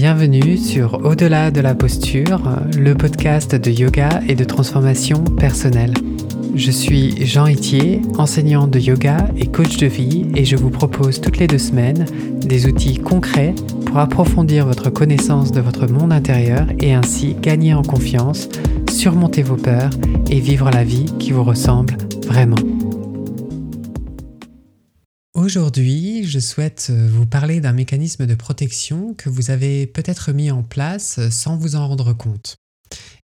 Bienvenue sur Au-delà de la posture, le podcast de yoga et de transformation personnelle. Je suis Jean Itier, enseignant de yoga et coach de vie et je vous propose toutes les deux semaines des outils concrets pour approfondir votre connaissance de votre monde intérieur et ainsi gagner en confiance, surmonter vos peurs et vivre la vie qui vous ressemble vraiment. Aujourd'hui, je souhaite vous parler d'un mécanisme de protection que vous avez peut-être mis en place sans vous en rendre compte.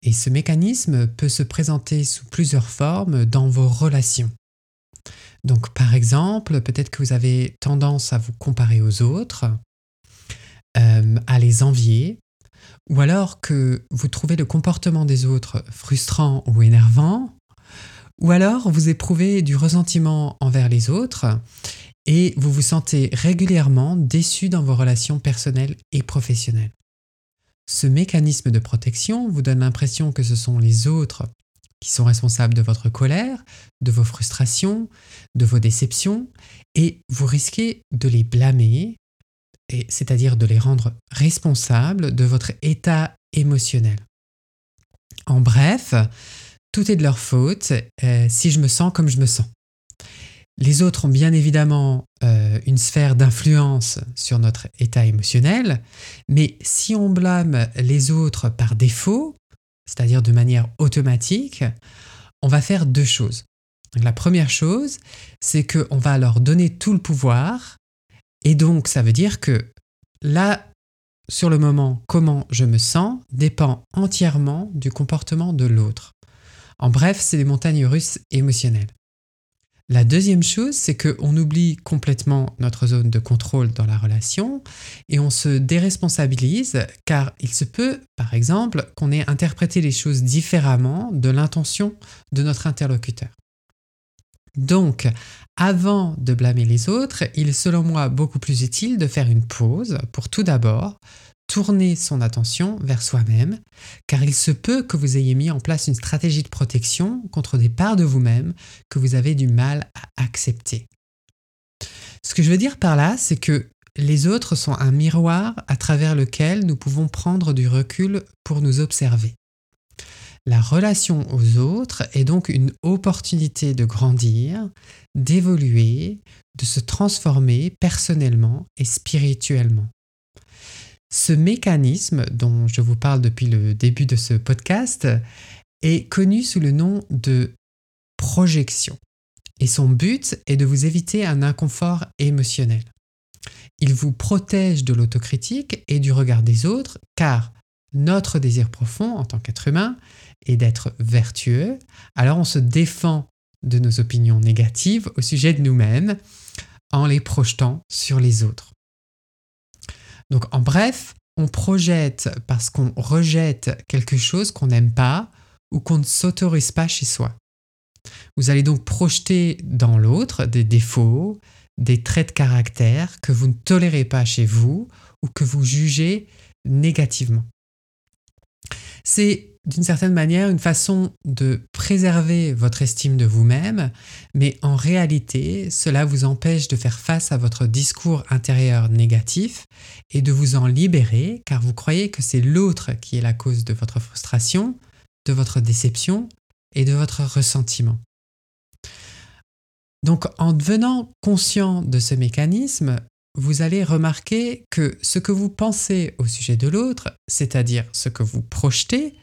Et ce mécanisme peut se présenter sous plusieurs formes dans vos relations. Donc par exemple, peut-être que vous avez tendance à vous comparer aux autres, euh, à les envier, ou alors que vous trouvez le comportement des autres frustrant ou énervant, ou alors vous éprouvez du ressentiment envers les autres et vous vous sentez régulièrement déçu dans vos relations personnelles et professionnelles. Ce mécanisme de protection vous donne l'impression que ce sont les autres qui sont responsables de votre colère, de vos frustrations, de vos déceptions, et vous risquez de les blâmer, c'est-à-dire de les rendre responsables de votre état émotionnel. En bref, tout est de leur faute euh, si je me sens comme je me sens. Les autres ont bien évidemment euh, une sphère d'influence sur notre état émotionnel, mais si on blâme les autres par défaut, c'est-à-dire de manière automatique, on va faire deux choses. La première chose, c'est qu'on va leur donner tout le pouvoir, et donc ça veut dire que là, sur le moment, comment je me sens dépend entièrement du comportement de l'autre. En bref, c'est des montagnes russes émotionnelles. La deuxième chose, c'est qu'on oublie complètement notre zone de contrôle dans la relation et on se déresponsabilise car il se peut, par exemple, qu'on ait interprété les choses différemment de l'intention de notre interlocuteur. Donc, avant de blâmer les autres, il est selon moi beaucoup plus utile de faire une pause pour tout d'abord tourner son attention vers soi-même, car il se peut que vous ayez mis en place une stratégie de protection contre des parts de vous-même que vous avez du mal à accepter. Ce que je veux dire par là, c'est que les autres sont un miroir à travers lequel nous pouvons prendre du recul pour nous observer. La relation aux autres est donc une opportunité de grandir, d'évoluer, de se transformer personnellement et spirituellement. Ce mécanisme dont je vous parle depuis le début de ce podcast est connu sous le nom de projection. Et son but est de vous éviter un inconfort émotionnel. Il vous protège de l'autocritique et du regard des autres car notre désir profond en tant qu'être humain est d'être vertueux. Alors on se défend de nos opinions négatives au sujet de nous-mêmes en les projetant sur les autres. Donc en bref, on projette parce qu'on rejette quelque chose qu'on n'aime pas ou qu'on ne s'autorise pas chez soi. Vous allez donc projeter dans l'autre des défauts, des traits de caractère que vous ne tolérez pas chez vous ou que vous jugez négativement. D'une certaine manière une façon de préserver votre estime de vous-même, mais en réalité, cela vous empêche de faire face à votre discours intérieur négatif et de vous en libérer car vous croyez que c'est l'autre qui est la cause de votre frustration, de votre déception et de votre ressentiment. Donc en devenant conscient de ce mécanisme, vous allez remarquer que ce que vous pensez au sujet de l'autre, c'est-à-dire ce que vous projetez,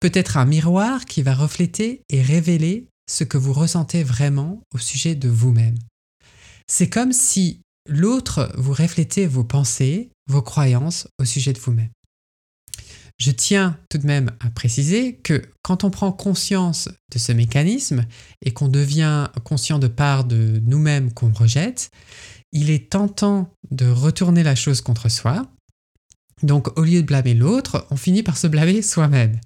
peut être un miroir qui va refléter et révéler ce que vous ressentez vraiment au sujet de vous-même. C'est comme si l'autre vous reflétait vos pensées, vos croyances au sujet de vous-même. Je tiens tout de même à préciser que quand on prend conscience de ce mécanisme et qu'on devient conscient de part de nous-mêmes qu'on rejette, il est tentant de retourner la chose contre soi. Donc au lieu de blâmer l'autre, on finit par se blâmer soi-même.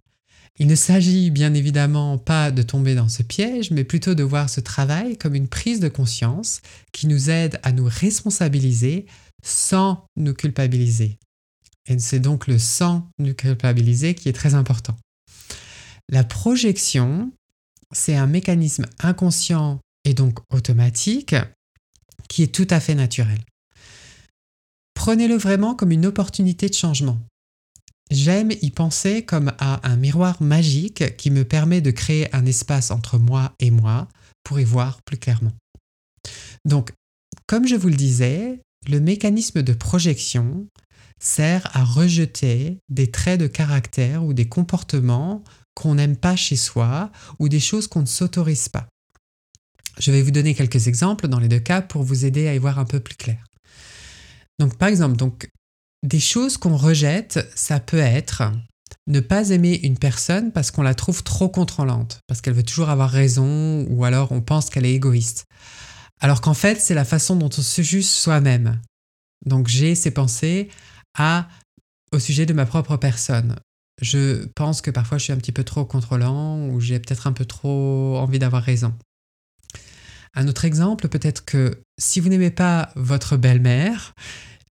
Il ne s'agit bien évidemment pas de tomber dans ce piège, mais plutôt de voir ce travail comme une prise de conscience qui nous aide à nous responsabiliser sans nous culpabiliser. Et c'est donc le sans nous culpabiliser qui est très important. La projection, c'est un mécanisme inconscient et donc automatique qui est tout à fait naturel. Prenez-le vraiment comme une opportunité de changement. j'aime y penser comme à un miroir magique qui me permet de créer un espace entre moi et moi pour y voir plus clairement. Donc, comme je vous le disais, le mécanisme de projection sert à rejeter des traits de caractère ou des comportements qu'on n'aime pas chez soi ou des choses qu'on ne s'autorise pas. Je vais vous donner quelques exemples dans les deux cas pour vous aider à y voir un peu plus clair. Donc par exemple, donc des choses qu'on rejette, ça peut être ne pas aimer une personne parce qu'on la trouve trop contrôlante, parce qu'elle veut toujours avoir raison ou alors on pense qu'elle est égoïste. Alors qu'en fait, c'est la façon dont on se juge soi-même. Donc j'ai ces pensées à au sujet de ma propre personne. Je pense que parfois je suis un petit peu trop contrôlant ou j'ai peut-être un peu trop envie d'avoir raison. Un autre exemple, peut-être que si vous n'aimez pas votre belle-mère,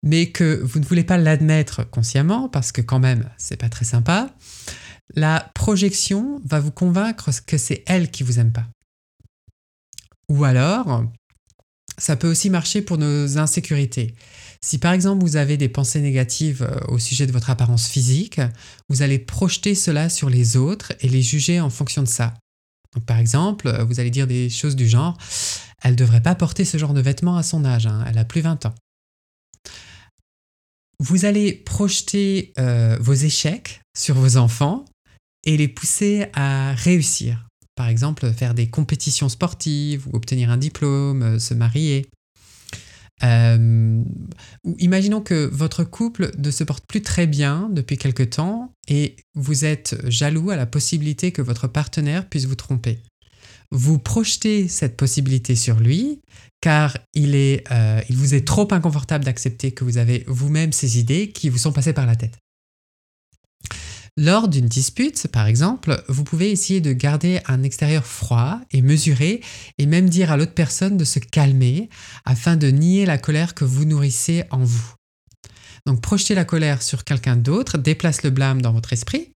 mais que vous ne voulez pas l'admettre consciemment, parce que quand même, c'est pas très sympa, la projection va vous convaincre que c'est elle qui vous aime pas. Ou alors, ça peut aussi marcher pour nos insécurités. Si par exemple vous avez des pensées négatives euh, au sujet de votre apparence physique, vous allez projeter cela sur les autres et les juger en fonction de ça. Par exemple, euh, vous allez dire des choses du genre elle ne devrait pas porter ce genre de vêtements à son âge, hein, elle a plus 20 ans. Vous allez projeter euh, vos échecs sur vos enfants et les pousser à réussir. Par exemple, faire des compétitions sportives ou obtenir un diplôme, se marier. Euh, imaginons que votre couple ne se porte plus très bien depuis quelque temps et vous êtes jaloux à la possibilité que votre partenaire puisse vous tromper. Vous projetez cette possibilité sur lui car il, est, euh, il vous est trop inconfortable d'accepter que vous avez vous-même ces idées qui vous sont passées par la tête. Lors d'une dispute, par exemple, vous pouvez essayer de garder un extérieur froid et mesuré et même dire à l'autre personne de se calmer afin de nier la colère que vous nourrissez en vous. Donc projeter la colère sur quelqu'un d'autre déplace le blâme dans votre esprit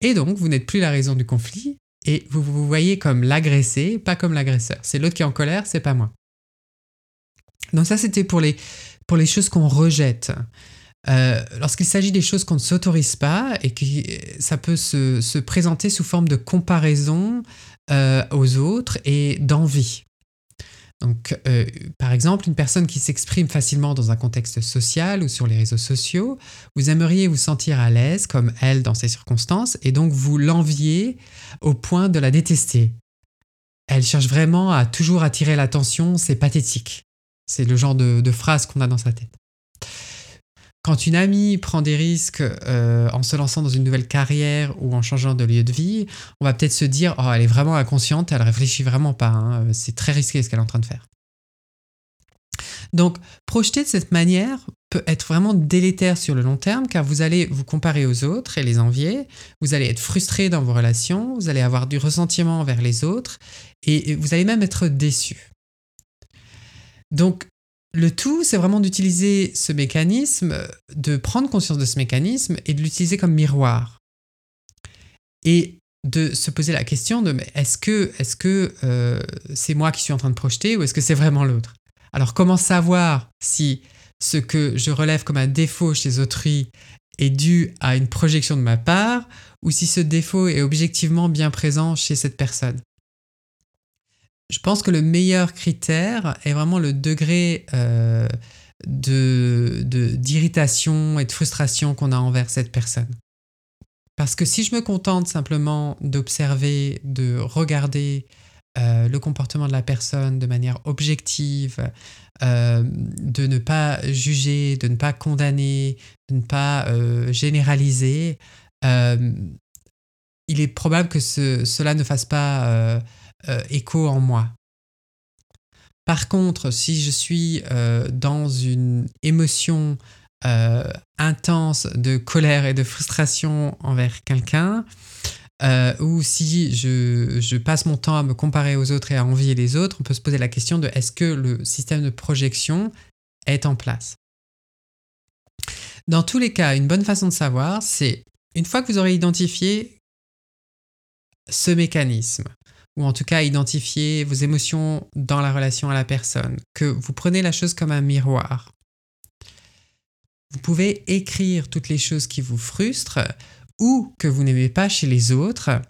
et donc vous n'êtes plus la raison du conflit et vous vous voyez comme l'agressé, pas comme l'agresseur. C'est l'autre qui est en colère, c'est pas moi. Donc ça c'était pour les, pour les choses qu'on rejette. Euh, lorsqu'il s'agit des choses qu'on ne s'autorise pas et que ça peut se, présenter sous forme de comparaison euh, aux autres et d'envie. Donc, euh, par exemple, une personne qui s'exprime facilement dans un contexte social ou sur les réseaux sociaux, vous aimeriez vous sentir à l'aise comme elle dans ces circonstances et donc vous l'enviez au point de la détester. Elle cherche vraiment à toujours attirer l'attention, c'est pathétique. C'est le genre de phrase qu'on a dans sa tête. Quand une amie prend des risques euh, en se lançant dans une nouvelle carrière ou en changeant de lieu de vie, on va peut-être se dire oh elle est vraiment inconsciente, elle réfléchit vraiment pas, hein, c'est très risqué ce qu'elle est en train de faire. Donc projeter de cette manière peut être vraiment délétère sur le long terme car vous allez vous comparer aux autres et les envier, vous allez être frustré dans vos relations, vous allez avoir du ressentiment envers les autres et vous allez même être déçu. Donc le tout, c'est vraiment d'utiliser ce mécanisme, de prendre conscience de ce mécanisme et de l'utiliser comme miroir. Et de se poser la question de est-ce que que euh, c'est moi qui suis en train de projeter ou est-ce que c'est vraiment l'autre? Alors comment savoir si ce que je relève comme un défaut chez autrui est dû à une projection de ma part ou si ce défaut est objectivement bien présent chez cette personne? Je pense que le meilleur critère est vraiment le degré euh, d'irritation et de frustration qu'on a envers cette personne. Parce que si je me contente simplement d'observer, de regarder euh, le comportement de la personne de manière objective, euh, de ne pas juger, de ne pas condamner, de ne pas généraliser, il est probable que cela ne fasse pas euh, écho en moi. Par contre, si je suis euh, dans une émotion euh, intense de colère et de frustration envers quelqu'un, ou si je, je, passe mon temps à me comparer aux autres et à envier les autres, on peut se poser la question de est-ce que le système de projection est en place? Dans tous les cas, une bonne façon de savoir, c'est une fois que vous aurez identifié ce mécanisme, ou en tout cas identifier vos émotions dans la relation à la personne, que vous prenez la chose comme un miroir. vous pouvez écrire toutes les choses qui vous frustrent ou que vous n'aimez pas chez les autres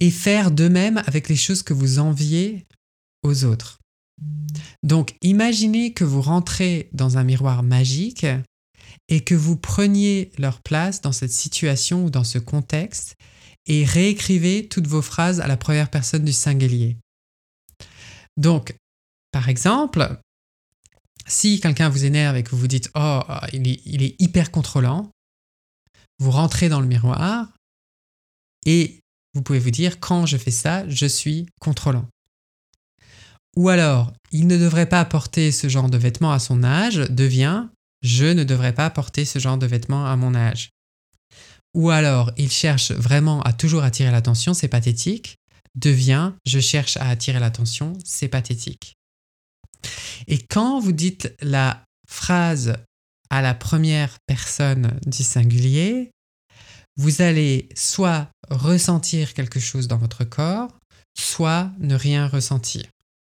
et faire de même avec les choses que vous enviez aux autres. Donc imaginez que vous rentrez dans un miroir magique et que vous preniez leur place dans cette situation ou dans ce contexte et réécrivez toutes vos phrases à la première personne du singulier. Donc, par exemple, si quelqu'un vous énerve et que vous dites Oh, il est, il est hyper contrôlant, vous rentrez dans le miroir et vous pouvez vous dire Quand je fais ça, je suis contrôlant. Ou alors, il ne devrait pas porter ce genre de vêtements à son âge devient je ne devrais pas porter ce genre de vêtements à mon âge. Ou alors, il cherche vraiment à toujours attirer l'attention, c'est pathétique, devient je cherche à attirer l'attention, c'est pathétique. Et quand vous dites la phrase à la première personne du singulier, vous allez soit ressentir quelque chose dans votre corps, soit ne rien ressentir.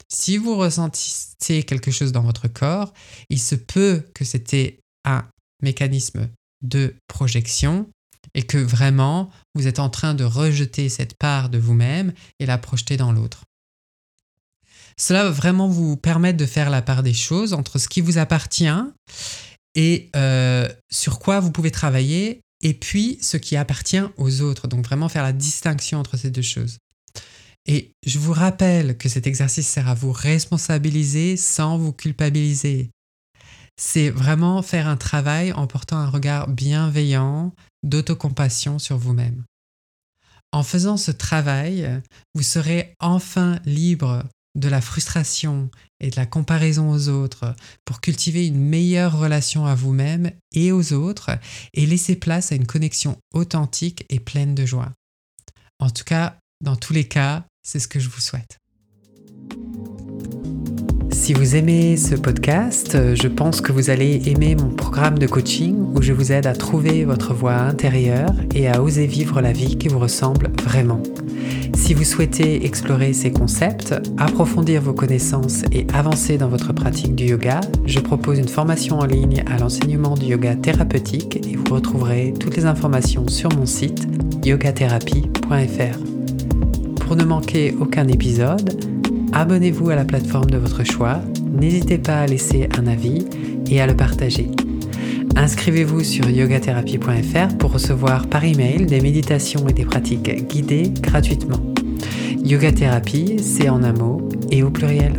Si vous ressentissez quelque chose dans votre corps, il se peut que c'était un mécanisme de projection et que vraiment vous êtes en train de rejeter cette part de vous-même et la projeter dans l'autre. Cela va vraiment vous permettre de faire la part des choses entre ce qui vous appartient et euh, sur quoi vous pouvez travailler et puis ce qui appartient aux autres. Donc vraiment faire la distinction entre ces deux choses. Et je vous rappelle que cet exercice sert à vous responsabiliser sans vous culpabiliser. C'est vraiment faire un travail en portant un regard bienveillant d'autocompassion sur vous-même. En faisant ce travail, vous serez enfin libre de la frustration et de la comparaison aux autres pour cultiver une meilleure relation à vous-même et aux autres et laisser place à une connexion authentique et pleine de joie. En tout cas, dans tous les cas, c'est ce que je vous souhaite. Si vous aimez ce podcast, je pense que vous allez aimer mon programme de coaching où je vous aide à trouver votre voie intérieure et à oser vivre la vie qui vous ressemble vraiment. Si vous souhaitez explorer ces concepts, approfondir vos connaissances et avancer dans votre pratique du yoga, je propose une formation en ligne à l'enseignement du yoga thérapeutique et vous retrouverez toutes les informations sur mon site yogatherapie.fr. Pour ne manquer aucun épisode, abonnez-vous à la plateforme de votre choix, n'hésitez pas à laisser un avis et à le partager. Inscrivez-vous sur yogatherapie.fr pour recevoir par email des méditations et des pratiques guidées gratuitement. Yoga c'est en un mot et au pluriel.